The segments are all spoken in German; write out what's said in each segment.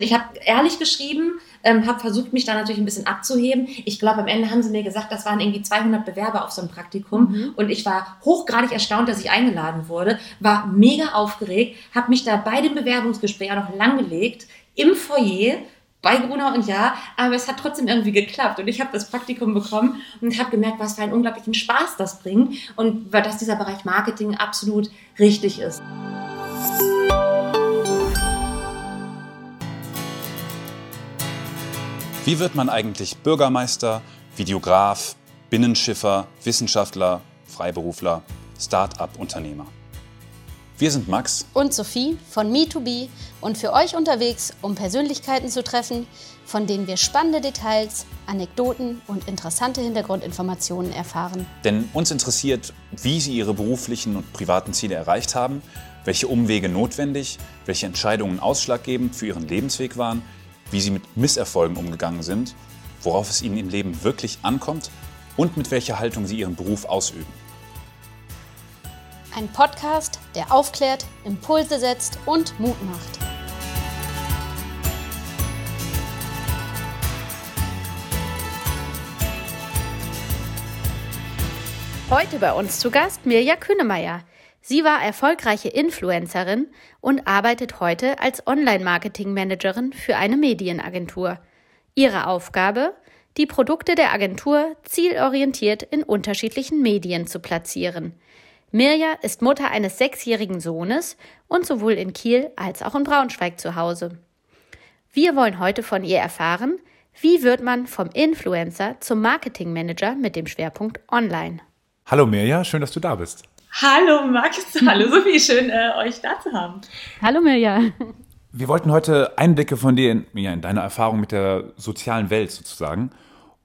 Ich habe ehrlich geschrieben, ähm, habe versucht, mich da natürlich ein bisschen abzuheben. Ich glaube, am Ende haben sie mir gesagt, das waren irgendwie 200 Bewerber auf so ein Praktikum. Mhm. Und ich war hochgradig erstaunt, dass ich eingeladen wurde, war mega aufgeregt, habe mich da bei dem Bewerbungsgespräch auch noch langgelegt im Foyer bei Gruner und Ja, aber es hat trotzdem irgendwie geklappt und ich habe das Praktikum bekommen und habe gemerkt, was für einen unglaublichen Spaß das bringt und dass dieser Bereich Marketing absolut richtig ist. Wie wird man eigentlich Bürgermeister, Videograf, Binnenschiffer, Wissenschaftler, Freiberufler, Start-up-Unternehmer? Wir sind Max und Sophie von Me2B und für euch unterwegs, um Persönlichkeiten zu treffen, von denen wir spannende Details, Anekdoten und interessante Hintergrundinformationen erfahren. Denn uns interessiert, wie sie ihre beruflichen und privaten Ziele erreicht haben, welche Umwege notwendig, welche Entscheidungen ausschlaggebend für ihren Lebensweg waren wie sie mit Misserfolgen umgegangen sind, worauf es ihnen im Leben wirklich ankommt und mit welcher Haltung sie ihren Beruf ausüben. Ein Podcast, der aufklärt, Impulse setzt und Mut macht. Heute bei uns zu Gast Mirja Kühnemeier. Sie war erfolgreiche Influencerin und arbeitet heute als Online-Marketing-Managerin für eine Medienagentur. Ihre Aufgabe? Die Produkte der Agentur zielorientiert in unterschiedlichen Medien zu platzieren. Mirja ist Mutter eines sechsjährigen Sohnes und sowohl in Kiel als auch in Braunschweig zu Hause. Wir wollen heute von ihr erfahren, wie wird man vom Influencer zum Marketingmanager mit dem Schwerpunkt Online. Hallo Mirja, schön, dass du da bist. Hallo Max, hallo Sophie, schön äh, euch da zu haben. Hallo Mirja. Wir wollten heute Einblicke von dir in, ja, in deine Erfahrung mit der sozialen Welt sozusagen.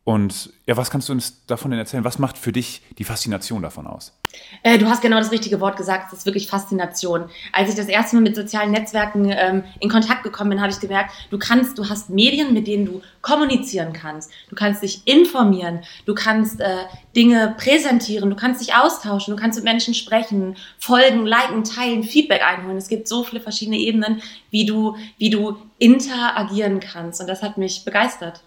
Und ja, was kannst du uns davon denn erzählen? Was macht für dich die Faszination davon aus? Äh, du hast genau das richtige Wort gesagt, es ist wirklich Faszination. Als ich das erste Mal mit sozialen Netzwerken ähm, in Kontakt gekommen bin, habe ich gemerkt, du kannst, du hast Medien, mit denen du kommunizieren kannst. Du kannst dich informieren, du kannst äh, Dinge präsentieren, du kannst dich austauschen, du kannst mit Menschen sprechen, folgen, liken, teilen, Feedback einholen. Es gibt so viele verschiedene Ebenen, wie du, wie du interagieren kannst. Und das hat mich begeistert.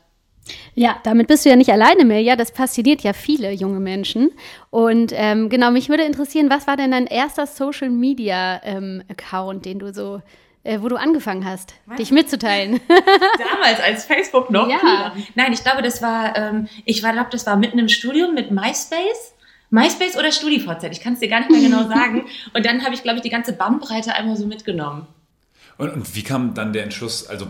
Ja, damit bist du ja nicht alleine mehr. Ja, das fasziniert ja viele junge Menschen. Und ähm, genau, mich würde interessieren, was war denn dein erster Social Media ähm, Account, den du so, äh, wo du angefangen hast, was? dich mitzuteilen? Damals als Facebook noch. Ja. Nein, ich glaube, das war, ähm, ich glaube, das war mitten im Studium mit MySpace. MySpace oder StudiVZ, ich kann es dir gar nicht mehr genau sagen. Und dann habe ich, glaube ich, die ganze Bandbreite einmal so mitgenommen. Und, und wie kam dann der Entschluss, also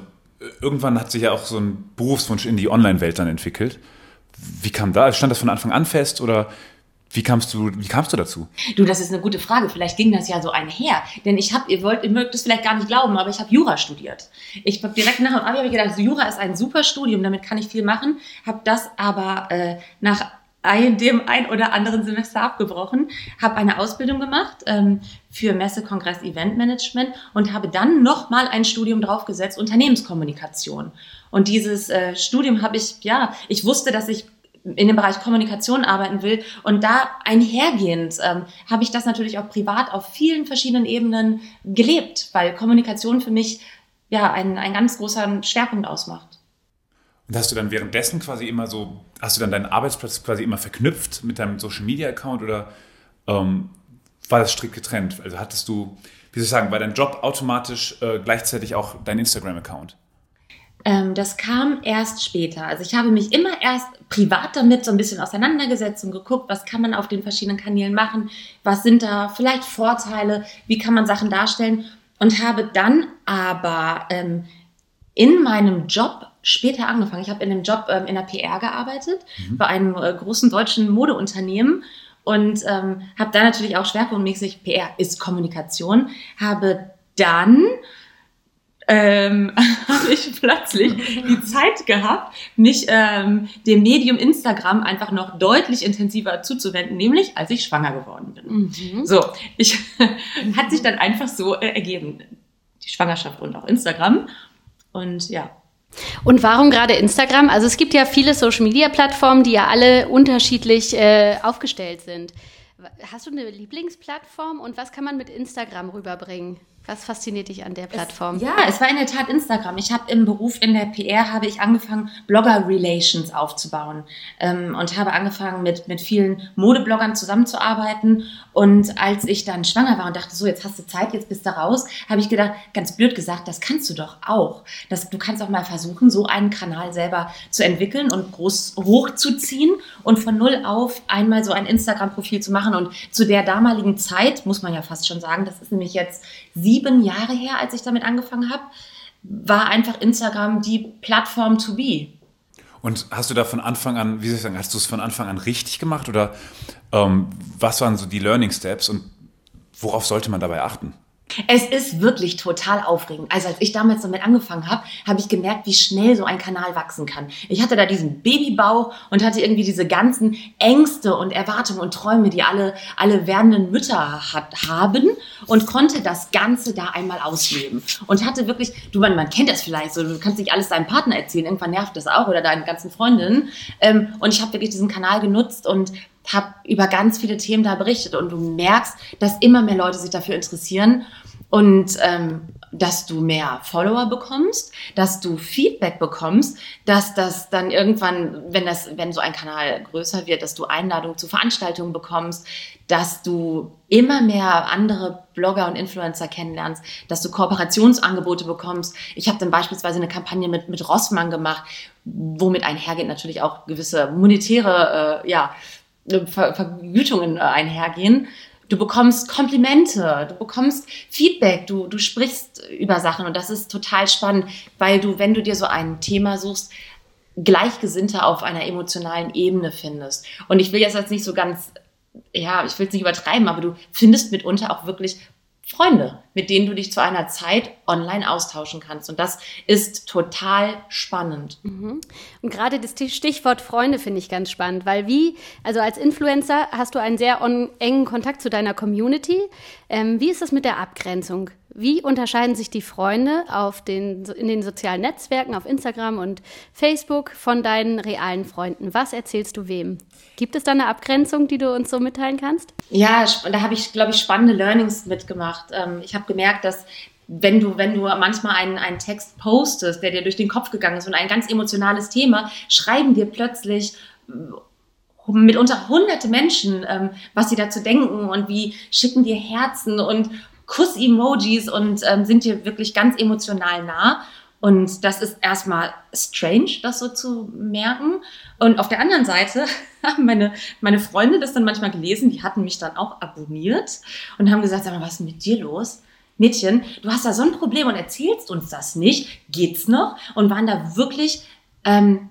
irgendwann hat sich ja auch so ein Berufswunsch in die Online-Welt dann entwickelt. Wie kam da? Stand das von Anfang an fest oder wie kamst du, wie kamst du dazu? Du, das ist eine gute Frage. Vielleicht ging das ja so einher. Denn ich habe, ihr wollt, ihr mögt es vielleicht gar nicht glauben, aber ich habe Jura studiert. Ich habe direkt nach dem Abi habe ich gedacht, Jura ist ein super Studium, damit kann ich viel machen. Habe das aber äh, nach ein, dem ein oder anderen Semester abgebrochen, habe eine Ausbildung gemacht ähm, für Messe, Kongress, Eventmanagement und habe dann nochmal ein Studium draufgesetzt, Unternehmenskommunikation. Und dieses äh, Studium habe ich, ja, ich wusste, dass ich in dem Bereich Kommunikation arbeiten will. Und da einhergehend ähm, habe ich das natürlich auch privat auf vielen verschiedenen Ebenen gelebt, weil Kommunikation für mich ja einen, einen ganz großen Schwerpunkt ausmacht. Und hast du dann währenddessen quasi immer so, hast du dann deinen Arbeitsplatz quasi immer verknüpft mit deinem Social Media Account oder ähm, war das strikt getrennt? Also hattest du, wie soll ich sagen, war dein Job automatisch äh, gleichzeitig auch dein Instagram Account? Ähm, das kam erst später. Also ich habe mich immer erst privat damit so ein bisschen auseinandergesetzt und geguckt, was kann man auf den verschiedenen Kanälen machen, was sind da vielleicht Vorteile, wie kann man Sachen darstellen und habe dann aber ähm, in meinem Job später angefangen. Ich habe in dem Job ähm, in der PR gearbeitet, mhm. bei einem äh, großen deutschen Modeunternehmen und ähm, habe da natürlich auch schwerpunktmäßig PR ist Kommunikation, habe dann ähm, habe ich plötzlich die Zeit gehabt, mich ähm, dem Medium Instagram einfach noch deutlich intensiver zuzuwenden, nämlich als ich schwanger geworden bin. Mhm. So, ich hat sich dann einfach so äh, ergeben, die Schwangerschaft und auch Instagram. Und ja, und warum gerade Instagram? Also es gibt ja viele Social-Media-Plattformen, die ja alle unterschiedlich äh, aufgestellt sind. Hast du eine Lieblingsplattform und was kann man mit Instagram rüberbringen? Was fasziniert dich an der Plattform? Es, ja, es war in der Tat Instagram. Ich habe im Beruf in der PR habe ich angefangen, Blogger-Relations aufzubauen ähm, und habe angefangen mit, mit vielen Modebloggern zusammenzuarbeiten. Und als ich dann schwanger war und dachte, so, jetzt hast du Zeit, jetzt bist du raus, habe ich gedacht, ganz blöd gesagt, das kannst du doch auch. Das, du kannst auch mal versuchen, so einen Kanal selber zu entwickeln und groß hochzuziehen und von null auf einmal so ein Instagram-Profil zu machen. Und zu der damaligen Zeit, muss man ja fast schon sagen, das ist nämlich jetzt sieben Jahre her, als ich damit angefangen habe, war einfach Instagram die Plattform to be. Und hast du da von Anfang an, wie soll ich sagen, hast du es von Anfang an richtig gemacht oder ähm, was waren so die Learning Steps und worauf sollte man dabei achten? Es ist wirklich total aufregend. Also als ich damals damit angefangen habe, habe ich gemerkt, wie schnell so ein Kanal wachsen kann. Ich hatte da diesen Babybauch und hatte irgendwie diese ganzen Ängste und Erwartungen und Träume, die alle, alle werdenden Mütter hat, haben und konnte das Ganze da einmal ausleben. Und hatte wirklich, du, man, man kennt das vielleicht so, du kannst nicht alles deinem Partner erzählen, irgendwann nervt das auch oder deinen ganzen Freundinnen. Ähm, und ich habe wirklich diesen Kanal genutzt und habe über ganz viele Themen da berichtet und du merkst, dass immer mehr Leute sich dafür interessieren und ähm, dass du mehr Follower bekommst, dass du Feedback bekommst, dass das dann irgendwann, wenn das, wenn so ein Kanal größer wird, dass du Einladungen zu Veranstaltungen bekommst, dass du immer mehr andere Blogger und Influencer kennenlernst, dass du Kooperationsangebote bekommst. Ich habe dann beispielsweise eine Kampagne mit, mit Rossmann gemacht, womit einhergeht natürlich auch gewisse monetäre, äh, ja, Ver Vergütungen äh, einhergehen. Du bekommst Komplimente, du bekommst Feedback, du, du sprichst über Sachen und das ist total spannend, weil du, wenn du dir so ein Thema suchst, Gleichgesinnte auf einer emotionalen Ebene findest. Und ich will jetzt nicht so ganz, ja, ich will es nicht übertreiben, aber du findest mitunter auch wirklich Freunde, mit denen du dich zu einer Zeit online austauschen kannst. Und das ist total spannend. Mhm. Und gerade das Stichwort Freunde finde ich ganz spannend, weil wie, also als Influencer hast du einen sehr engen Kontakt zu deiner Community. Ähm, wie ist das mit der Abgrenzung? Wie unterscheiden sich die Freunde auf den, in den sozialen Netzwerken, auf Instagram und Facebook von deinen realen Freunden? Was erzählst du wem? Gibt es da eine Abgrenzung, die du uns so mitteilen kannst? Ja, da habe ich, glaube ich, spannende Learnings mitgemacht. Ähm, ich habe gemerkt, dass wenn du, wenn du manchmal einen, einen Text postest, der dir durch den Kopf gegangen ist und ein ganz emotionales Thema, schreiben dir plötzlich äh, mitunter hunderte Menschen, ähm, was sie dazu denken und wie schicken dir Herzen und Kuss-Emojis und ähm, sind dir wirklich ganz emotional nah. Und das ist erstmal strange, das so zu merken. Und auf der anderen Seite haben meine, meine Freunde das dann manchmal gelesen, die hatten mich dann auch abonniert und haben gesagt, sag mal, was ist mit dir los? Mädchen, du hast da so ein Problem und erzählst uns das nicht. Geht's noch? Und waren da wirklich ähm,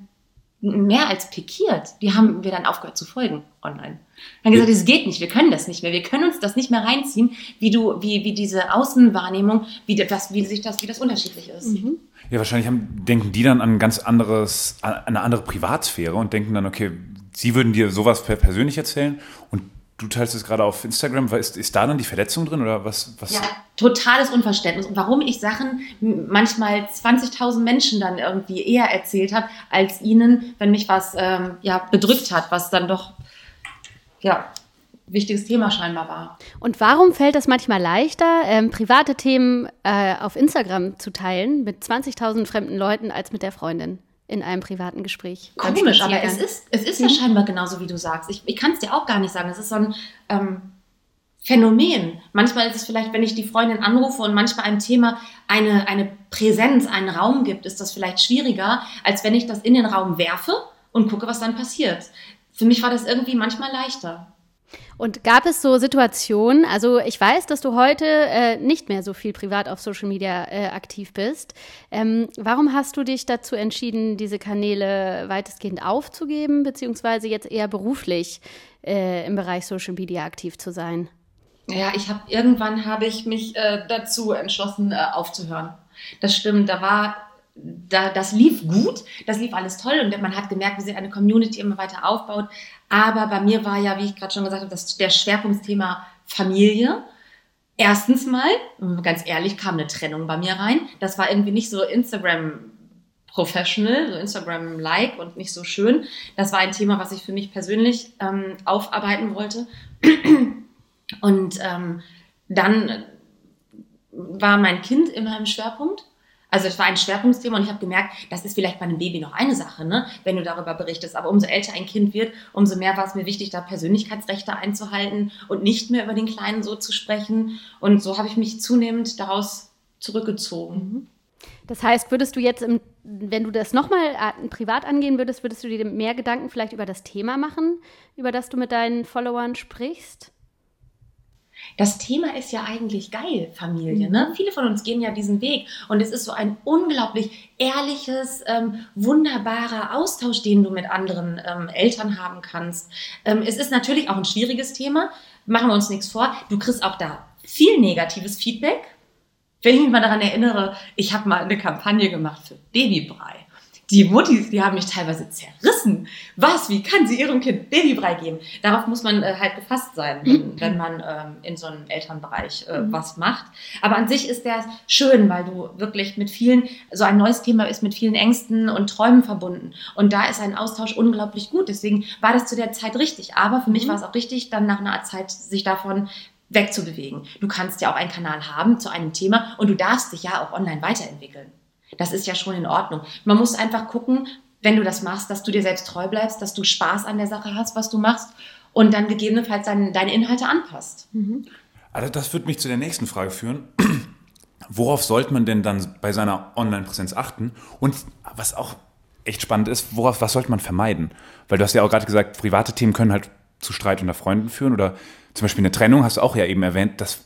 mehr als pikiert. Die haben wir dann aufgehört zu folgen online. Dann gesagt, es geht nicht, wir können das nicht mehr, wir können uns das nicht mehr reinziehen, wie du, wie, wie diese Außenwahrnehmung, wie das, wie sich das, wie das unterschiedlich ist. Mhm. Ja, wahrscheinlich haben, denken die dann an ein ganz anderes, an eine andere Privatsphäre und denken dann, okay, sie würden dir sowas persönlich erzählen und du teilst es gerade auf Instagram. Ist, ist da dann die Verletzung drin oder was? was? Ja, totales Unverständnis. Und warum ich Sachen manchmal 20.000 Menschen dann irgendwie eher erzählt habe, als ihnen, wenn mich was ähm, ja, bedrückt hat, was dann doch ja, wichtiges Thema scheinbar war. Und warum fällt es manchmal leichter, ähm, private Themen äh, auf Instagram zu teilen mit 20.000 fremden Leuten als mit der Freundin? In einem privaten Gespräch. Komisch, aber es ist, es ist ja scheinbar genauso, wie du sagst. Ich, ich kann es dir auch gar nicht sagen. Es ist so ein ähm, Phänomen. Manchmal ist es vielleicht, wenn ich die Freundin anrufe und manchmal einem Thema eine, eine Präsenz, einen Raum gibt, ist das vielleicht schwieriger, als wenn ich das in den Raum werfe und gucke, was dann passiert für mich war das irgendwie manchmal leichter. Und gab es so Situationen, also ich weiß, dass du heute äh, nicht mehr so viel privat auf Social Media äh, aktiv bist. Ähm, warum hast du dich dazu entschieden, diese Kanäle weitestgehend aufzugeben, beziehungsweise jetzt eher beruflich äh, im Bereich Social Media aktiv zu sein? Ja, ich habe irgendwann habe ich mich äh, dazu entschlossen, äh, aufzuhören. Das stimmt, da war da, das lief gut, das lief alles toll und man hat gemerkt, wie sich eine Community immer weiter aufbaut. Aber bei mir war ja, wie ich gerade schon gesagt habe, das, der Schwerpunktthema Familie. Erstens mal, ganz ehrlich, kam eine Trennung bei mir rein. Das war irgendwie nicht so Instagram professional, so Instagram-like und nicht so schön. Das war ein Thema, was ich für mich persönlich ähm, aufarbeiten wollte. Und ähm, dann war mein Kind immer im Schwerpunkt. Also es war ein Schwerpunktthema und ich habe gemerkt, das ist vielleicht bei einem Baby noch eine Sache, ne? wenn du darüber berichtest. Aber umso älter ein Kind wird, umso mehr war es mir wichtig, da Persönlichkeitsrechte einzuhalten und nicht mehr über den Kleinen so zu sprechen. Und so habe ich mich zunehmend daraus zurückgezogen. Mhm. Das heißt, würdest du jetzt, im, wenn du das nochmal äh, privat angehen würdest, würdest du dir mehr Gedanken vielleicht über das Thema machen, über das du mit deinen Followern sprichst? Das Thema ist ja eigentlich geil, Familie. Ne? Mhm. Viele von uns gehen ja diesen Weg und es ist so ein unglaublich ehrliches, ähm, wunderbarer Austausch, den du mit anderen ähm, Eltern haben kannst. Ähm, es ist natürlich auch ein schwieriges Thema, machen wir uns nichts vor. Du kriegst auch da viel negatives Feedback. Wenn ich mich mal daran erinnere, ich habe mal eine Kampagne gemacht für Babybrei die Muttis, die haben mich teilweise zerrissen. Was? Wie kann sie ihrem Kind Babybrei geben? Darauf muss man äh, halt gefasst sein, wenn, wenn man ähm, in so einem Elternbereich äh, mhm. was macht. Aber an sich ist der schön, weil du wirklich mit vielen, so ein neues Thema ist mit vielen Ängsten und Träumen verbunden. Und da ist ein Austausch unglaublich gut. Deswegen war das zu der Zeit richtig. Aber für mich mhm. war es auch richtig, dann nach einer Zeit sich davon wegzubewegen. Du kannst ja auch einen Kanal haben zu einem Thema und du darfst dich ja auch online weiterentwickeln. Das ist ja schon in Ordnung. Man muss einfach gucken, wenn du das machst, dass du dir selbst treu bleibst, dass du Spaß an der Sache hast, was du machst und dann gegebenenfalls deine, deine Inhalte anpasst. Mhm. Also das wird mich zu der nächsten Frage führen. Worauf sollte man denn dann bei seiner Online-Präsenz achten? Und was auch echt spannend ist, worauf, was sollte man vermeiden? Weil du hast ja auch gerade gesagt, private Themen können halt zu Streit unter Freunden führen oder zum Beispiel eine Trennung, hast du auch ja eben erwähnt, das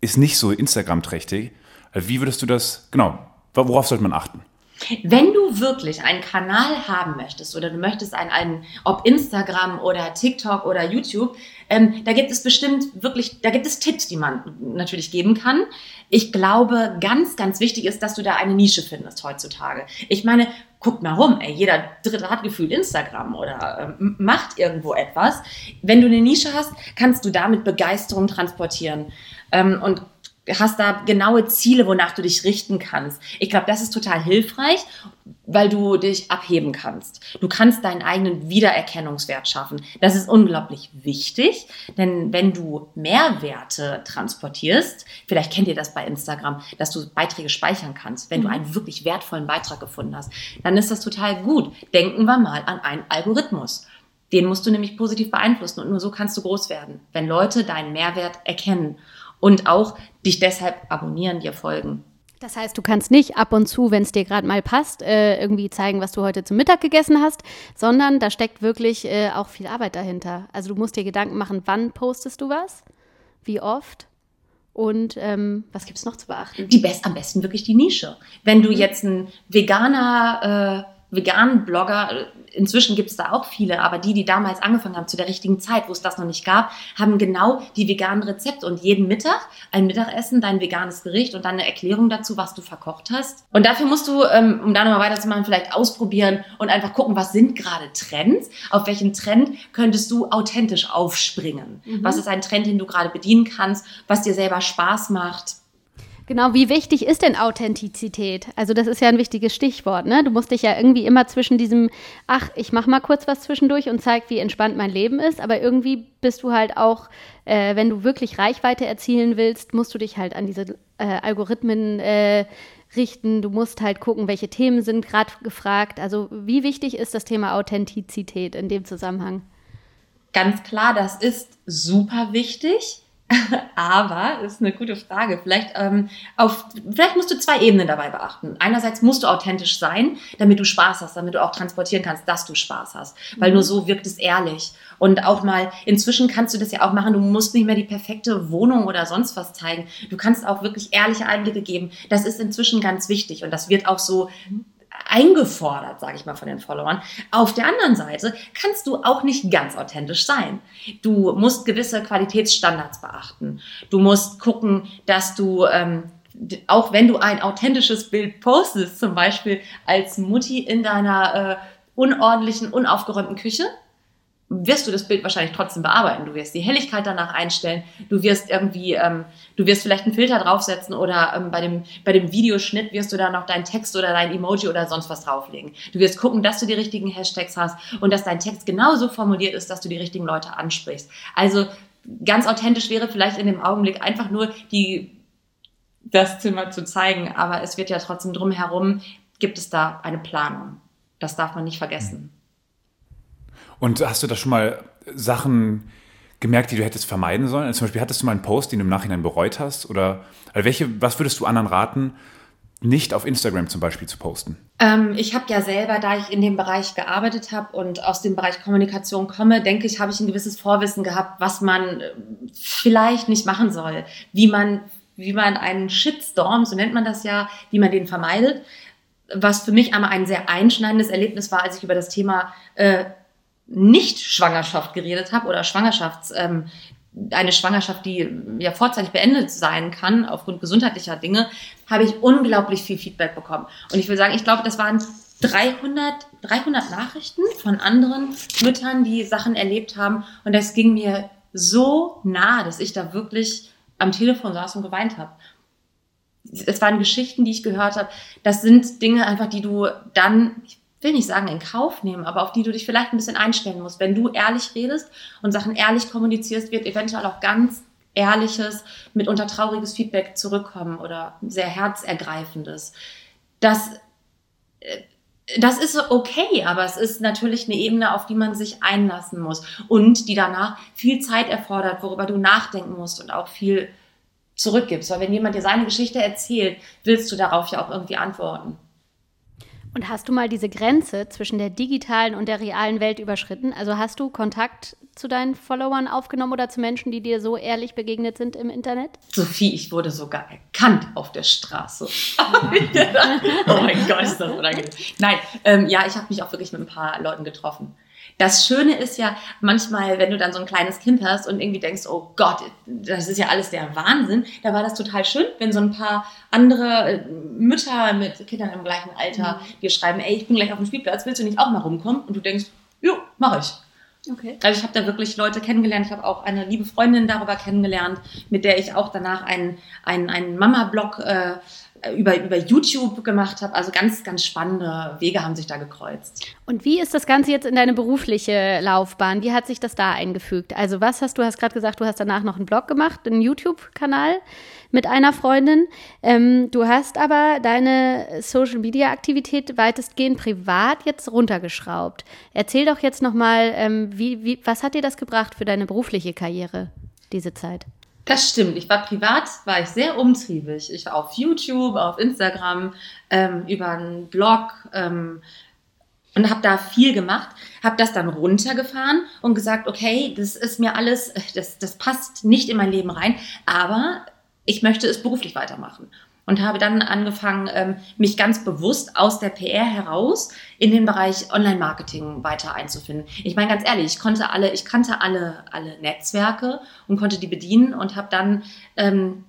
ist nicht so Instagram-trächtig. Also wie würdest du das, genau, Worauf sollte man achten? Wenn du wirklich einen Kanal haben möchtest oder du möchtest einen, einen ob Instagram oder TikTok oder YouTube, ähm, da gibt es bestimmt wirklich, da gibt es Tipps, die man natürlich geben kann. Ich glaube, ganz, ganz wichtig ist, dass du da eine Nische findest heutzutage. Ich meine, guck mal rum, ey, jeder Dritte hat gefühlt Instagram oder ähm, macht irgendwo etwas. Wenn du eine Nische hast, kannst du damit Begeisterung transportieren. Ähm, und hast da genaue Ziele, wonach du dich richten kannst. Ich glaube, das ist total hilfreich, weil du dich abheben kannst. Du kannst deinen eigenen Wiedererkennungswert schaffen. Das ist unglaublich wichtig, denn wenn du Mehrwerte transportierst, vielleicht kennt ihr das bei Instagram, dass du Beiträge speichern kannst, wenn du mhm. einen wirklich wertvollen Beitrag gefunden hast, dann ist das total gut. Denken wir mal an einen Algorithmus. Den musst du nämlich positiv beeinflussen und nur so kannst du groß werden, wenn Leute deinen Mehrwert erkennen und auch dich deshalb abonnieren, dir folgen. Das heißt, du kannst nicht ab und zu, wenn es dir gerade mal passt, äh, irgendwie zeigen, was du heute zum Mittag gegessen hast, sondern da steckt wirklich äh, auch viel Arbeit dahinter. Also du musst dir Gedanken machen, wann postest du was, wie oft und ähm, was gibt es noch zu beachten? Die best, am besten wirklich die Nische. Wenn du mhm. jetzt ein veganer äh, veganen Blogger, inzwischen gibt es da auch viele, aber die, die damals angefangen haben, zu der richtigen Zeit, wo es das noch nicht gab, haben genau die veganen Rezepte und jeden Mittag ein Mittagessen, dein veganes Gericht und dann eine Erklärung dazu, was du verkocht hast. Und dafür musst du, ähm, um da nochmal weiterzumachen, vielleicht ausprobieren und einfach gucken, was sind gerade Trends, auf welchen Trend könntest du authentisch aufspringen. Mhm. Was ist ein Trend, den du gerade bedienen kannst, was dir selber Spaß macht Genau, wie wichtig ist denn Authentizität? Also das ist ja ein wichtiges Stichwort, ne? Du musst dich ja irgendwie immer zwischen diesem, ach, ich mach mal kurz was zwischendurch und zeig, wie entspannt mein Leben ist, aber irgendwie bist du halt auch, äh, wenn du wirklich Reichweite erzielen willst, musst du dich halt an diese äh, Algorithmen äh, richten. Du musst halt gucken, welche Themen sind gerade gefragt. Also wie wichtig ist das Thema Authentizität in dem Zusammenhang? Ganz klar, das ist super wichtig. Aber, ist eine gute Frage. Vielleicht, ähm, auf, vielleicht musst du zwei Ebenen dabei beachten. Einerseits musst du authentisch sein, damit du Spaß hast, damit du auch transportieren kannst, dass du Spaß hast. Weil nur mhm. so wirkt es ehrlich. Und auch mal, inzwischen kannst du das ja auch machen, du musst nicht mehr die perfekte Wohnung oder sonst was zeigen. Du kannst auch wirklich ehrliche Einblicke geben. Das ist inzwischen ganz wichtig und das wird auch so eingefordert, sage ich mal, von den Followern. Auf der anderen Seite kannst du auch nicht ganz authentisch sein. Du musst gewisse Qualitätsstandards beachten. Du musst gucken, dass du ähm, auch wenn du ein authentisches Bild postest, zum Beispiel als Mutti in deiner äh, unordentlichen, unaufgeräumten Küche, wirst du das Bild wahrscheinlich trotzdem bearbeiten. Du wirst die Helligkeit danach einstellen. Du wirst irgendwie, ähm, du wirst vielleicht einen Filter draufsetzen oder ähm, bei dem bei dem Videoschnitt wirst du da noch deinen Text oder dein Emoji oder sonst was drauflegen. Du wirst gucken, dass du die richtigen Hashtags hast und dass dein Text genauso formuliert ist, dass du die richtigen Leute ansprichst. Also ganz authentisch wäre vielleicht in dem Augenblick einfach nur die das Zimmer zu zeigen. Aber es wird ja trotzdem drumherum, gibt es da eine Planung. Das darf man nicht vergessen. Und hast du da schon mal Sachen gemerkt, die du hättest vermeiden sollen? Also zum Beispiel hattest du mal einen Post, den du im Nachhinein bereut hast? Oder also welche, was würdest du anderen raten, nicht auf Instagram zum Beispiel zu posten? Ähm, ich habe ja selber, da ich in dem Bereich gearbeitet habe und aus dem Bereich Kommunikation komme, denke ich, habe ich ein gewisses Vorwissen gehabt, was man äh, vielleicht nicht machen soll, wie man, wie man einen Shitstorm, so nennt man das ja, wie man den vermeidet. Was für mich einmal ein sehr einschneidendes Erlebnis war, als ich über das Thema äh, nicht-Schwangerschaft geredet habe oder Schwangerschafts, ähm, eine Schwangerschaft, die ja vorzeitig beendet sein kann aufgrund gesundheitlicher Dinge, habe ich unglaublich viel Feedback bekommen. Und ich will sagen, ich glaube, das waren 300, 300 Nachrichten von anderen Müttern, die Sachen erlebt haben. Und das ging mir so nah, dass ich da wirklich am Telefon saß und geweint habe. Es waren Geschichten, die ich gehört habe. Das sind Dinge einfach, die du dann, ich will nicht sagen in Kauf nehmen, aber auf die du dich vielleicht ein bisschen einstellen musst. Wenn du ehrlich redest und Sachen ehrlich kommunizierst, wird eventuell auch ganz ehrliches, mitunter trauriges Feedback zurückkommen oder sehr herzergreifendes. Das, äh, das ist okay, aber es ist natürlich eine Ebene, auf die man sich einlassen muss und die danach viel Zeit erfordert, worüber du nachdenken musst und auch viel zurückgibst. Weil wenn jemand dir seine Geschichte erzählt, willst du darauf ja auch irgendwie antworten. Und hast du mal diese Grenze zwischen der digitalen und der realen Welt überschritten? Also hast du Kontakt zu deinen Followern aufgenommen oder zu Menschen, die dir so ehrlich begegnet sind im Internet? Sophie, ich wurde sogar erkannt auf der Straße. oh mein Gott, ist das unangenehm. Nein, ähm, ja, ich habe mich auch wirklich mit ein paar Leuten getroffen. Das Schöne ist ja manchmal, wenn du dann so ein kleines Kind hast und irgendwie denkst, oh Gott, das ist ja alles der Wahnsinn, da war das total schön, wenn so ein paar andere äh, Mütter mit Kindern im gleichen Alter mhm. dir schreiben, ey, ich bin gleich auf dem Spielplatz, willst du nicht auch mal rumkommen? Und du denkst, jo, mach ich. Okay. Also ich habe da wirklich Leute kennengelernt. Ich habe auch eine liebe Freundin darüber kennengelernt, mit der ich auch danach einen, einen, einen Mama-Blog äh, über, über YouTube gemacht habe. Also ganz, ganz spannende Wege haben sich da gekreuzt. Und wie ist das Ganze jetzt in deine berufliche Laufbahn? Wie hat sich das da eingefügt? Also was hast du, hast gerade gesagt, du hast danach noch einen Blog gemacht, einen YouTube-Kanal mit einer Freundin. Ähm, du hast aber deine Social-Media-Aktivität weitestgehend privat jetzt runtergeschraubt. Erzähl doch jetzt nochmal, ähm, wie, wie, was hat dir das gebracht für deine berufliche Karriere, diese Zeit? Das stimmt. Ich war privat, war ich sehr umtriebig. Ich war auf YouTube, auf Instagram, ähm, über einen Blog ähm, und habe da viel gemacht. Habe das dann runtergefahren und gesagt, okay, das ist mir alles, das, das passt nicht in mein Leben rein, aber ich möchte es beruflich weitermachen und habe dann angefangen, ähm, mich ganz bewusst aus der PR heraus in den Bereich Online-Marketing weiter einzufinden. Ich meine ganz ehrlich, ich konnte alle, ich kannte alle, alle Netzwerke und konnte die bedienen und habe dann ähm,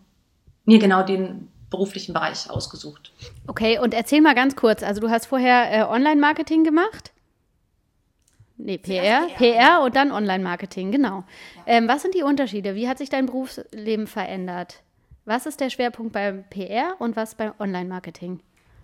mir genau den beruflichen Bereich ausgesucht. Okay, und erzähl mal ganz kurz, also du hast vorher äh, Online-Marketing gemacht? Nee, PR, PR, PR und dann Online-Marketing, genau. Ja. Ähm, was sind die Unterschiede? Wie hat sich dein Berufsleben verändert? Was ist der Schwerpunkt beim PR und was beim Online-Marketing?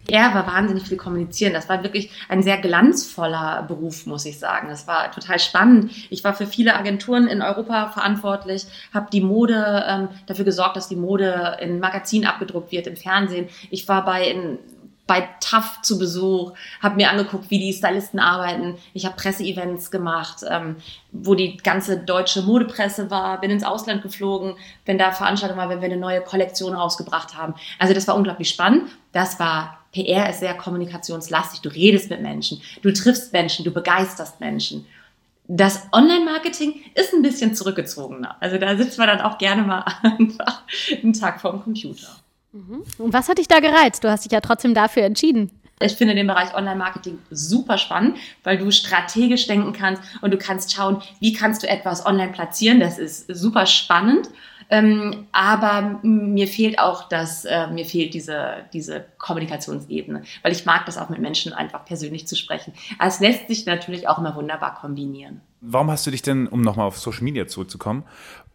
PR war wahnsinnig viel kommunizieren. Das war wirklich ein sehr glanzvoller Beruf, muss ich sagen. Das war total spannend. Ich war für viele Agenturen in Europa verantwortlich, habe die Mode ähm, dafür gesorgt, dass die Mode in Magazinen abgedruckt wird, im Fernsehen. Ich war bei in bei TAF zu Besuch, habe mir angeguckt, wie die Stylisten arbeiten. Ich habe Presseevents gemacht, ähm, wo die ganze deutsche Modepresse war, bin ins Ausland geflogen, wenn da Veranstaltungen war, wenn wir eine neue Kollektion rausgebracht haben. Also das war unglaublich spannend. Das war PR ist sehr kommunikationslastig. Du redest mit Menschen, du triffst Menschen, du begeisterst Menschen. Das Online-Marketing ist ein bisschen zurückgezogener. Also da sitzt man dann auch gerne mal einfach einen Tag vorm Computer. Mhm. Und was hat dich da gereizt? Du hast dich ja trotzdem dafür entschieden. Ich finde den Bereich Online-Marketing super spannend, weil du strategisch denken kannst und du kannst schauen, wie kannst du etwas online platzieren. Das ist super spannend. Ähm, aber mir fehlt auch das, äh, mir fehlt diese, diese Kommunikationsebene, weil ich mag das auch mit Menschen einfach persönlich zu sprechen. Es lässt sich natürlich auch immer wunderbar kombinieren. Warum hast du dich denn, um nochmal auf Social Media zurückzukommen,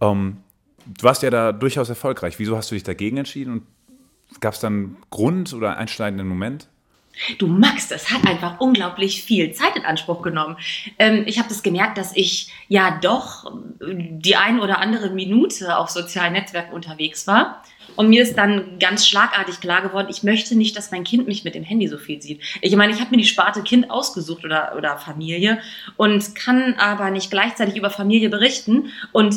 ähm, du warst ja da durchaus erfolgreich. Wieso hast du dich dagegen entschieden und Gab es dann Grund oder einschneidenden Moment? Du Max, das hat einfach unglaublich viel Zeit in Anspruch genommen. Ähm, ich habe das gemerkt, dass ich ja doch die ein oder andere Minute auf sozialen Netzwerken unterwegs war. Und mir ist dann ganz schlagartig klar geworden, ich möchte nicht, dass mein Kind mich mit dem Handy so viel sieht. Ich meine, ich habe mir die Sparte Kind ausgesucht oder, oder Familie und kann aber nicht gleichzeitig über Familie berichten und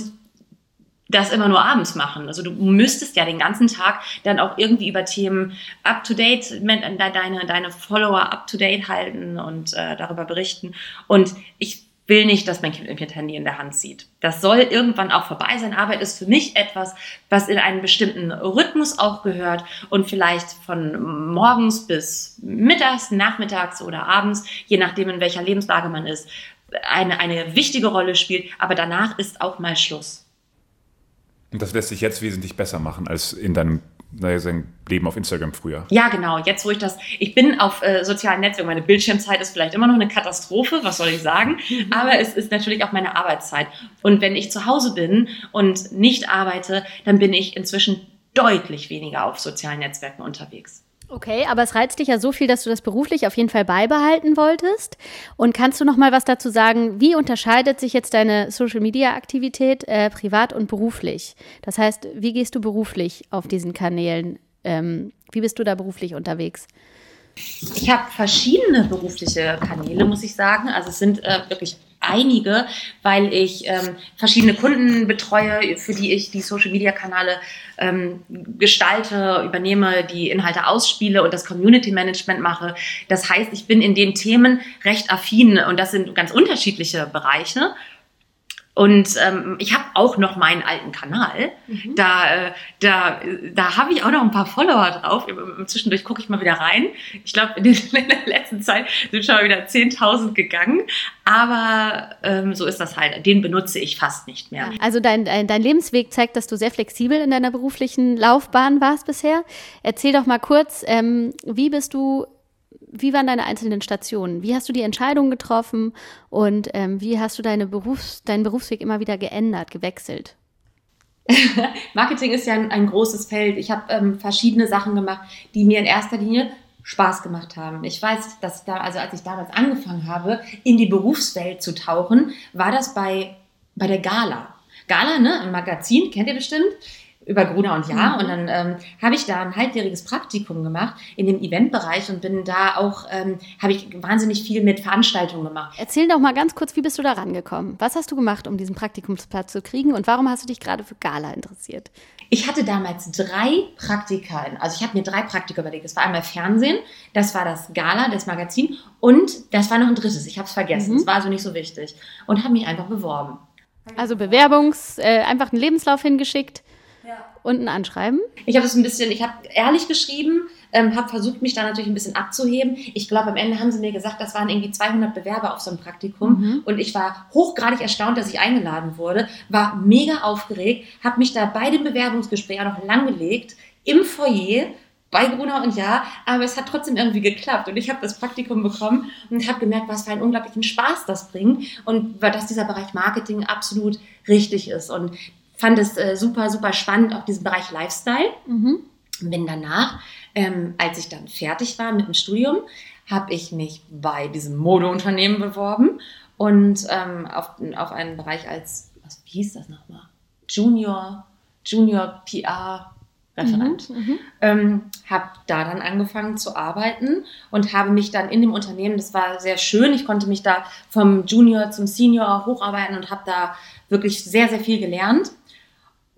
das immer nur abends machen. Also du müsstest ja den ganzen Tag dann auch irgendwie über Themen up-to-date, deine, deine Follower up-to-date halten und äh, darüber berichten. Und ich will nicht, dass mein Kind irgendwie ein Handy in der Hand sieht. Das soll irgendwann auch vorbei sein. Arbeit ist für mich etwas, was in einen bestimmten Rhythmus auch gehört und vielleicht von morgens bis mittags, nachmittags oder abends, je nachdem in welcher Lebenslage man ist, eine, eine wichtige Rolle spielt. Aber danach ist auch mal Schluss. Und das lässt sich jetzt wesentlich besser machen als in deinem sein Leben auf Instagram früher. Ja, genau. Jetzt, wo ich das, ich bin auf äh, sozialen Netzwerken, meine Bildschirmzeit ist vielleicht immer noch eine Katastrophe, was soll ich sagen? Mhm. Aber es ist natürlich auch meine Arbeitszeit. Und wenn ich zu Hause bin und nicht arbeite, dann bin ich inzwischen deutlich weniger auf sozialen Netzwerken unterwegs. Okay, aber es reizt dich ja so viel, dass du das beruflich auf jeden Fall beibehalten wolltest. Und kannst du noch mal was dazu sagen? Wie unterscheidet sich jetzt deine Social Media Aktivität äh, privat und beruflich? Das heißt, wie gehst du beruflich auf diesen Kanälen? Ähm, wie bist du da beruflich unterwegs? Ich habe verschiedene berufliche Kanäle, muss ich sagen. Also es sind äh, wirklich einige, weil ich ähm, verschiedene Kunden betreue, für die ich die Social-Media-Kanäle ähm, gestalte, übernehme, die Inhalte ausspiele und das Community-Management mache. Das heißt, ich bin in den Themen recht affin und das sind ganz unterschiedliche Bereiche. Und ähm, ich habe auch noch meinen alten Kanal. Mhm. Da, äh, da, da habe ich auch noch ein paar Follower drauf. Zwischendurch gucke ich mal wieder rein. Ich glaube, in, in, der letzten Zeit sind schon mal wieder 10.000 gegangen. Aber ähm, so ist das halt. Den benutze ich fast nicht mehr. Also dein, dein, dein Lebensweg zeigt, dass du sehr flexibel in deiner beruflichen Laufbahn warst bisher. Erzähl doch mal kurz, ähm, wie bist du wie waren deine einzelnen Stationen? Wie hast du die Entscheidung getroffen und ähm, wie hast du deine Berufs-, deinen Berufsweg immer wieder geändert, gewechselt? Marketing ist ja ein, ein großes Feld. Ich habe ähm, verschiedene Sachen gemacht, die mir in erster Linie Spaß gemacht haben. Ich weiß, dass ich da, also als ich damals angefangen habe, in die Berufswelt zu tauchen, war das bei, bei der Gala. Gala, ne, ein Magazin, kennt ihr bestimmt über Gruner und Jahr. Mhm. Und dann ähm, habe ich da ein halbjähriges Praktikum gemacht in dem Eventbereich und bin da auch, ähm, habe ich wahnsinnig viel mit Veranstaltungen gemacht. Erzähl doch mal ganz kurz, wie bist du da rangekommen? Was hast du gemacht, um diesen Praktikumsplatz zu kriegen und warum hast du dich gerade für Gala interessiert? Ich hatte damals drei Praktika, also ich habe mir drei Praktika überlegt. Das war einmal Fernsehen, das war das Gala, das Magazin und das war noch ein drittes. Ich habe es vergessen, es mhm. war also nicht so wichtig und habe mich einfach beworben. Also Bewerbungs, äh, einfach einen Lebenslauf hingeschickt und ein Anschreiben? Ich habe es ein bisschen, ich habe ehrlich geschrieben, ähm, habe versucht, mich da natürlich ein bisschen abzuheben. Ich glaube, am Ende haben sie mir gesagt, das waren irgendwie 200 Bewerber auf so einem Praktikum. Mhm. Und ich war hochgradig erstaunt, dass ich eingeladen wurde, war mega aufgeregt, habe mich da bei dem Bewerbungsgespräch auch noch langgelegt, im Foyer, bei Gruner und Ja, aber es hat trotzdem irgendwie geklappt und ich habe das Praktikum bekommen und habe gemerkt, was für einen unglaublichen Spaß das bringt und dass dieser Bereich Marketing absolut richtig ist und fand es äh, super, super spannend, auch diesen Bereich Lifestyle. Mhm. Bin danach, ähm, als ich dann fertig war mit dem Studium, habe ich mich bei diesem Modeunternehmen beworben und ähm, auf, auf einen Bereich als, was wie hieß das nochmal? Junior, Junior PR Referent. Mhm, mhm, ähm, habe da dann angefangen zu arbeiten und habe mich dann in dem Unternehmen, das war sehr schön, ich konnte mich da vom Junior zum Senior hocharbeiten und habe da wirklich sehr, sehr viel gelernt.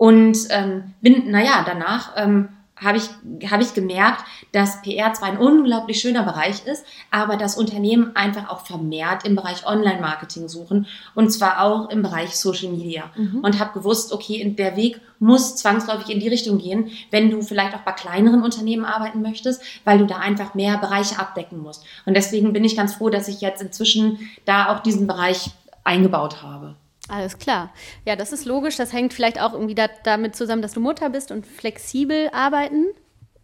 Und ähm, bin, naja, danach ähm, habe ich, hab ich gemerkt, dass PR zwar ein unglaublich schöner Bereich ist, aber das Unternehmen einfach auch vermehrt im Bereich Online-Marketing suchen und zwar auch im Bereich Social Media. Mhm. Und habe gewusst, okay, der Weg muss zwangsläufig in die Richtung gehen, wenn du vielleicht auch bei kleineren Unternehmen arbeiten möchtest, weil du da einfach mehr Bereiche abdecken musst. Und deswegen bin ich ganz froh, dass ich jetzt inzwischen da auch diesen Bereich eingebaut habe. Alles klar. Ja, das ist logisch. Das hängt vielleicht auch irgendwie da, damit zusammen, dass du Mutter bist und flexibel arbeiten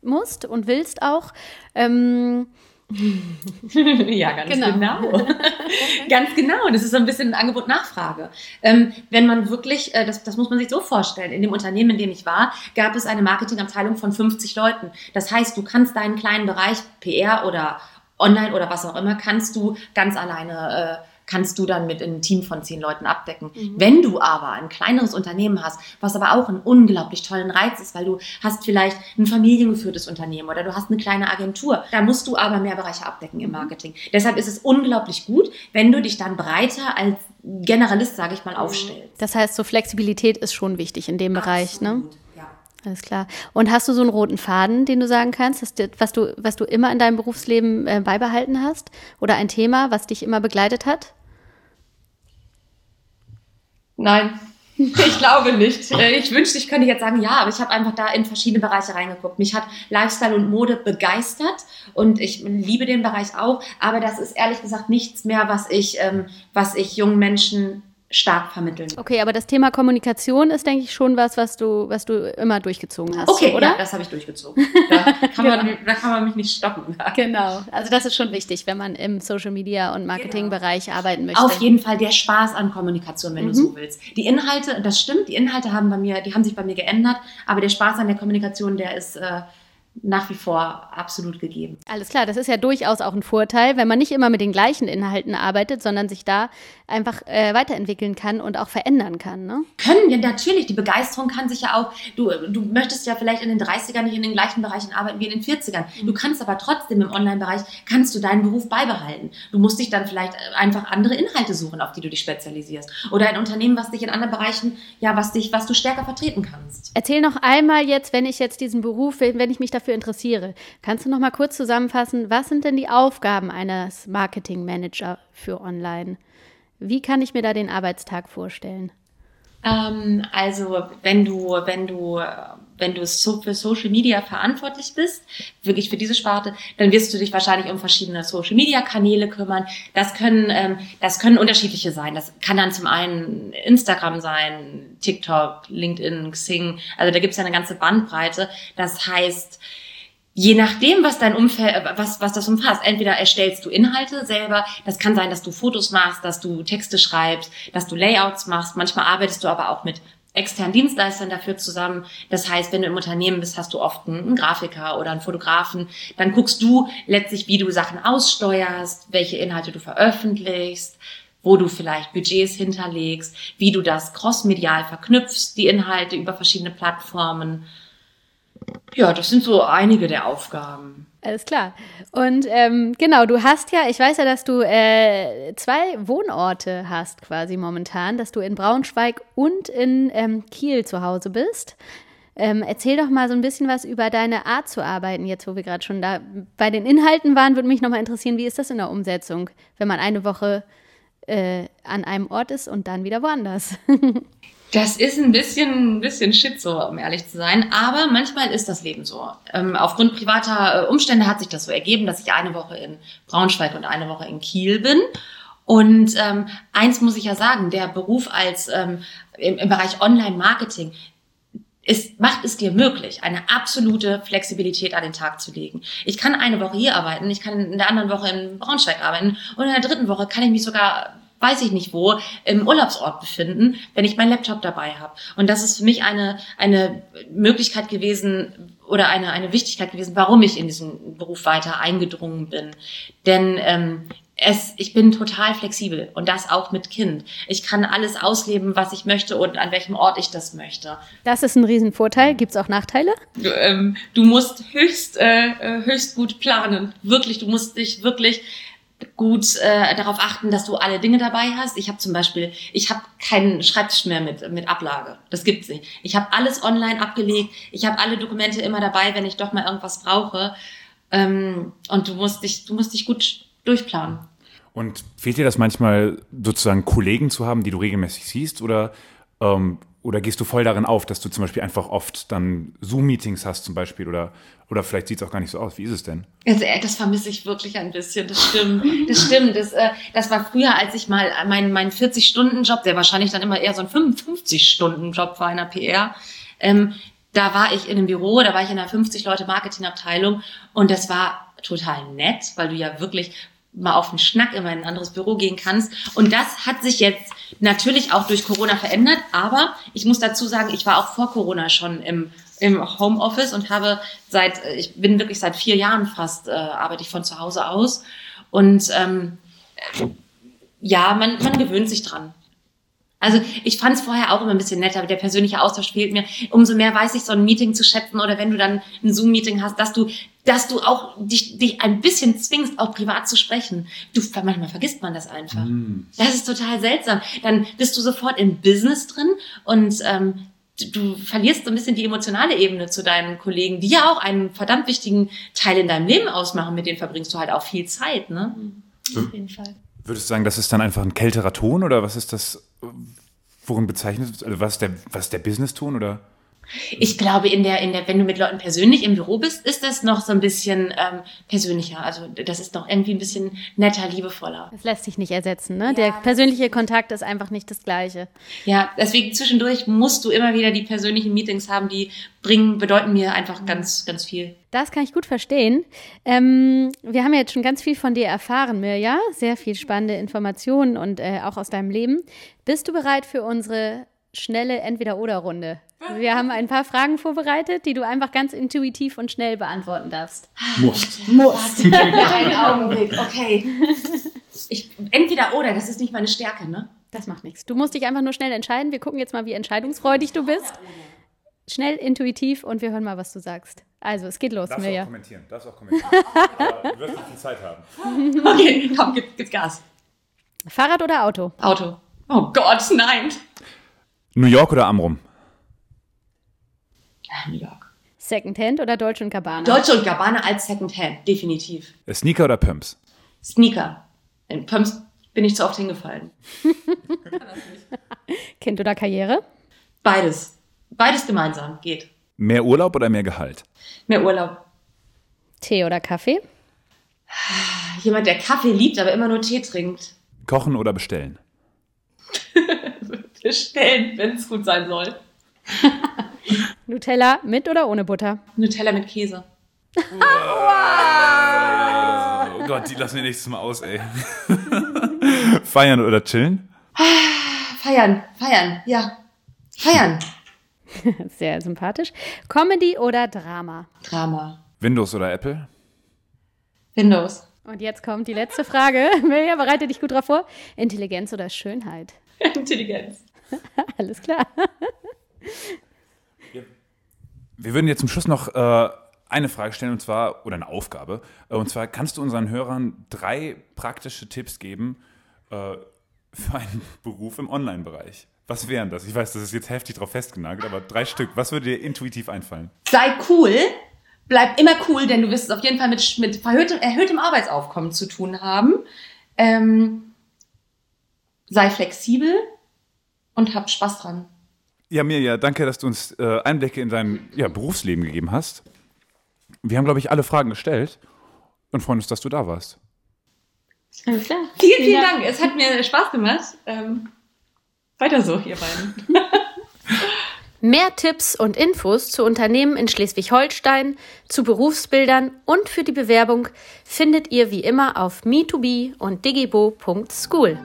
musst und willst auch. Ähm, ja, ganz genau. genau. ganz genau. Das ist so ein bisschen Angebot-Nachfrage. Ähm, wenn man wirklich, äh, das, das muss man sich so vorstellen, in dem Unternehmen, in dem ich war, gab es eine Marketingabteilung von 50 Leuten. Das heißt, du kannst deinen kleinen Bereich PR oder online oder was auch immer, kannst du ganz alleine äh, kannst du dann mit einem Team von zehn Leuten abdecken. Mhm. Wenn du aber ein kleineres Unternehmen hast, was aber auch einen unglaublich tollen Reiz ist, weil du hast vielleicht ein familiengeführtes Unternehmen oder du hast eine kleine Agentur, da musst du aber mehr Bereiche abdecken im mhm. Marketing. Deshalb ist es unglaublich gut, wenn du dich dann breiter als Generalist, sage ich mal, mhm. aufstellst. Das heißt, so Flexibilität ist schon wichtig in dem Absolut. Bereich, ne? Alles klar. Und hast du so einen roten Faden, den du sagen kannst, was du, was du immer in deinem Berufsleben äh, beibehalten hast? Oder ein Thema, was dich immer begleitet hat? Nein, ich glaube nicht. Äh, ich wünschte, ich könnte jetzt sagen, ja, aber ich habe einfach da in verschiedene Bereiche reingeguckt. Mich hat Lifestyle und Mode begeistert und ich liebe den Bereich auch, aber das ist ehrlich gesagt nichts mehr, was ich, ähm, was ich jungen Menschen stark vermitteln. Okay, aber das Thema Kommunikation ist, denke ich, schon was, was du, was du immer durchgezogen hast. Okay, oder? Ja, das habe ich durchgezogen. Da kann, man, genau. da kann man mich nicht stoppen. Genau, also das ist schon wichtig, wenn man im Social Media und Marketingbereich genau. arbeiten möchte. Auf jeden Fall der Spaß an Kommunikation, wenn mhm. du so willst. Die Inhalte, das stimmt, die Inhalte haben bei mir, die haben sich bei mir geändert, aber der Spaß an der Kommunikation, der ist äh, nach wie vor absolut gegeben. Alles klar, das ist ja durchaus auch ein Vorteil, wenn man nicht immer mit den gleichen Inhalten arbeitet, sondern sich da einfach äh, weiterentwickeln kann und auch verändern kann. Ne? Können ja natürlich, die Begeisterung kann sich ja auch, du, du möchtest ja vielleicht in den 30ern nicht in den gleichen Bereichen arbeiten wie in den 40ern. Du kannst aber trotzdem im Online-Bereich, kannst du deinen Beruf beibehalten. Du musst dich dann vielleicht einfach andere Inhalte suchen, auf die du dich spezialisierst. Oder ein Unternehmen, was dich in anderen Bereichen, ja, was dich, was du stärker vertreten kannst. Erzähl noch einmal jetzt, wenn ich jetzt diesen Beruf, wenn ich mich dafür interessiere, kannst du noch mal kurz zusammenfassen, was sind denn die Aufgaben eines Marketing-Manager für Online? Wie kann ich mir da den Arbeitstag vorstellen? Ähm, also wenn du, wenn du, wenn du so für Social Media verantwortlich bist, wirklich für diese Sparte, dann wirst du dich wahrscheinlich um verschiedene Social Media Kanäle kümmern. Das können, ähm, das können unterschiedliche sein. Das kann dann zum einen Instagram sein, TikTok, LinkedIn, Xing. Also da gibt es ja eine ganze Bandbreite. Das heißt, je nachdem, was dein Umfeld, äh, was, was das umfasst, entweder erstellst du Inhalte selber, das kann sein, dass du Fotos machst, dass du Texte schreibst, dass du Layouts machst, manchmal arbeitest du aber auch mit externen Dienstleistern dafür zusammen. Das heißt, wenn du im Unternehmen bist, hast du oft einen Grafiker oder einen Fotografen. Dann guckst du letztlich, wie du Sachen aussteuerst, welche Inhalte du veröffentlichst, wo du vielleicht Budgets hinterlegst, wie du das crossmedial verknüpfst, die Inhalte über verschiedene Plattformen ja, das sind so einige der Aufgaben. Alles klar. Und ähm, genau, du hast ja, ich weiß ja, dass du äh, zwei Wohnorte hast quasi momentan, dass du in Braunschweig und in ähm, Kiel zu Hause bist. Ähm, erzähl doch mal so ein bisschen was über deine Art zu arbeiten, jetzt wo wir gerade schon da bei den Inhalten waren, würde mich nochmal interessieren, wie ist das in der Umsetzung, wenn man eine Woche äh, an einem Ort ist und dann wieder woanders? Das ist ein bisschen, ein bisschen shit so, um ehrlich zu sein. Aber manchmal ist das Leben so. Ähm, aufgrund privater äh, Umstände hat sich das so ergeben, dass ich eine Woche in Braunschweig und eine Woche in Kiel bin. Und ähm, eins muss ich ja sagen, der Beruf als ähm, im, im Bereich Online-Marketing ist, macht es dir möglich, eine absolute Flexibilität an den Tag zu legen. Ich kann eine Woche hier arbeiten, ich kann in der anderen Woche in Braunschweig arbeiten und in der dritten Woche kann ich mich sogar weiß ich nicht wo, im Urlaubsort befinden, wenn ich meinen Laptop dabei habe. Und das ist für mich eine, eine Möglichkeit gewesen oder eine, eine Wichtigkeit gewesen, warum ich in diesen Beruf weiter eingedrungen bin. Denn ähm, es, ich bin total flexibel und das auch mit Kind. Ich kann alles ausleben, was ich möchte und an welchem Ort ich das möchte. Das ist ein Riesenvorteil. Gibt es auch Nachteile? Du, ähm, du musst höchst, äh, höchst gut planen. Wirklich, du musst dich wirklich gut äh, darauf achten, dass du alle Dinge dabei hast. Ich habe zum Beispiel, ich habe keinen Schreibtisch mehr mit, mit Ablage. Das gibt's nicht. Ich habe alles online abgelegt. Ich habe alle Dokumente immer dabei, wenn ich doch mal irgendwas brauche. Ähm, und du musst dich, du musst dich gut durchplanen. Und fehlt dir das manchmal sozusagen Kollegen zu haben, die du regelmäßig siehst? Oder ähm, oder gehst du voll darin auf, dass du zum Beispiel einfach oft dann Zoom-Meetings hast zum Beispiel oder, oder vielleicht sieht es auch gar nicht so aus. Wie ist es denn? Also, äh, das vermisse ich wirklich ein bisschen, das stimmt. Das stimmt. Das, äh, das war früher, als ich mal meinen mein 40-Stunden-Job, der wahrscheinlich dann immer eher so ein 55-Stunden-Job war in der PR, ähm, da war ich in einem Büro, da war ich in einer 50-Leute-Marketing-Abteilung und das war total nett, weil du ja wirklich mal auf einen Schnack in ein anderes Büro gehen kannst. Und das hat sich jetzt natürlich auch durch Corona verändert. Aber ich muss dazu sagen, ich war auch vor Corona schon im, im Homeoffice und habe seit, ich bin wirklich seit vier Jahren fast, äh, arbeite ich von zu Hause aus. Und ähm, ja, man, man gewöhnt sich dran. Also ich fand es vorher auch immer ein bisschen netter, aber der persönliche Austausch fehlt mir. Umso mehr weiß ich, so ein Meeting zu schätzen oder wenn du dann ein Zoom-Meeting hast, dass du, dass du auch dich, dich ein bisschen zwingst, auch privat zu sprechen. Du, manchmal vergisst man das einfach. Mm. Das ist total seltsam. Dann bist du sofort im Business drin und ähm, du verlierst so ein bisschen die emotionale Ebene zu deinen Kollegen, die ja auch einen verdammt wichtigen Teil in deinem Leben ausmachen. Mit denen verbringst du halt auch viel Zeit. Ne? Auf jeden Fall. Würdest du sagen, das ist dann einfach ein kälterer Ton oder was ist das, worin bezeichnet also was ist der, der Business-Ton oder? Ich glaube, in der, in der, wenn du mit Leuten persönlich im Büro bist, ist das noch so ein bisschen ähm, persönlicher. Also das ist noch irgendwie ein bisschen netter, liebevoller. Das lässt sich nicht ersetzen, ne? Ja, der persönliche Kontakt ist einfach nicht das Gleiche. Ja, deswegen zwischendurch musst du immer wieder die persönlichen Meetings haben, die bringen, bedeuten mir einfach ganz, ganz viel. Das kann ich gut verstehen. Ähm, wir haben ja jetzt schon ganz viel von dir erfahren, Mirja. Sehr viel spannende Informationen und äh, auch aus deinem Leben. Bist du bereit für unsere schnelle Entweder-Oder-Runde? Wir haben ein paar Fragen vorbereitet, die du einfach ganz intuitiv und schnell beantworten darfst. Musst. Musst. ja, einen Augenblick, okay. Ich, entweder oder, das ist nicht meine Stärke, ne? Das macht nichts. Du musst dich einfach nur schnell entscheiden. Wir gucken jetzt mal, wie entscheidungsfreudig du bist. Schnell, intuitiv und wir hören mal, was du sagst. Also, es geht los, Darfst Mirja. Darfst auch kommentieren. Darfst auch kommentieren. Aber du wirst nicht viel Zeit haben. Okay, komm, gib, gib Gas. Fahrrad oder Auto? Auto. Oh Gott, nein. New York oder Amrum? New York. Secondhand oder Deutsche und Gabbana? Deutsche und Gabbana als Secondhand, definitiv. Sneaker oder Pumps? Sneaker. In Pumps bin ich zu oft hingefallen. kind oder Karriere? Beides. Beides gemeinsam geht. Mehr Urlaub oder mehr Gehalt? Mehr Urlaub. Tee oder Kaffee? Jemand, der Kaffee liebt, aber immer nur Tee trinkt. Kochen oder bestellen? bestellen, wenn es gut sein soll. Nutella mit oder ohne Butter? Nutella mit Käse. Wow. Oh Gott, die lassen wir nächstes Mal aus, ey. feiern oder chillen? Feiern, feiern, ja. Feiern. Sehr sympathisch. Comedy oder Drama? Drama. Windows oder Apple? Windows. Und jetzt kommt die letzte Frage. Mirja, bereite dich gut drauf vor. Intelligenz oder Schönheit? Intelligenz. Alles klar. Wir würden jetzt zum Schluss noch äh, eine Frage stellen, und zwar, oder eine Aufgabe. Äh, und zwar, kannst du unseren Hörern drei praktische Tipps geben äh, für einen Beruf im Online-Bereich? Was wären das? Ich weiß, das ist jetzt heftig drauf festgenagelt, aber drei Stück. Was würde dir intuitiv einfallen? Sei cool. Bleib immer cool, denn du wirst es auf jeden Fall mit, mit erhöhtem, erhöhtem Arbeitsaufkommen zu tun haben. Ähm, sei flexibel und hab Spaß dran. Ja, Mirja, danke, dass du uns äh, Einblicke in dein ja, Berufsleben gegeben hast. Wir haben, glaube ich, alle Fragen gestellt und freuen uns, dass du da warst. Alles klar. Vielen, vielen, vielen Dank. Dank. Es hat mir Spaß gemacht. Ähm, weiter so, ihr beiden. Mehr Tipps und Infos zu Unternehmen in Schleswig-Holstein, zu Berufsbildern und für die Bewerbung findet ihr wie immer auf me2be und digibo.school.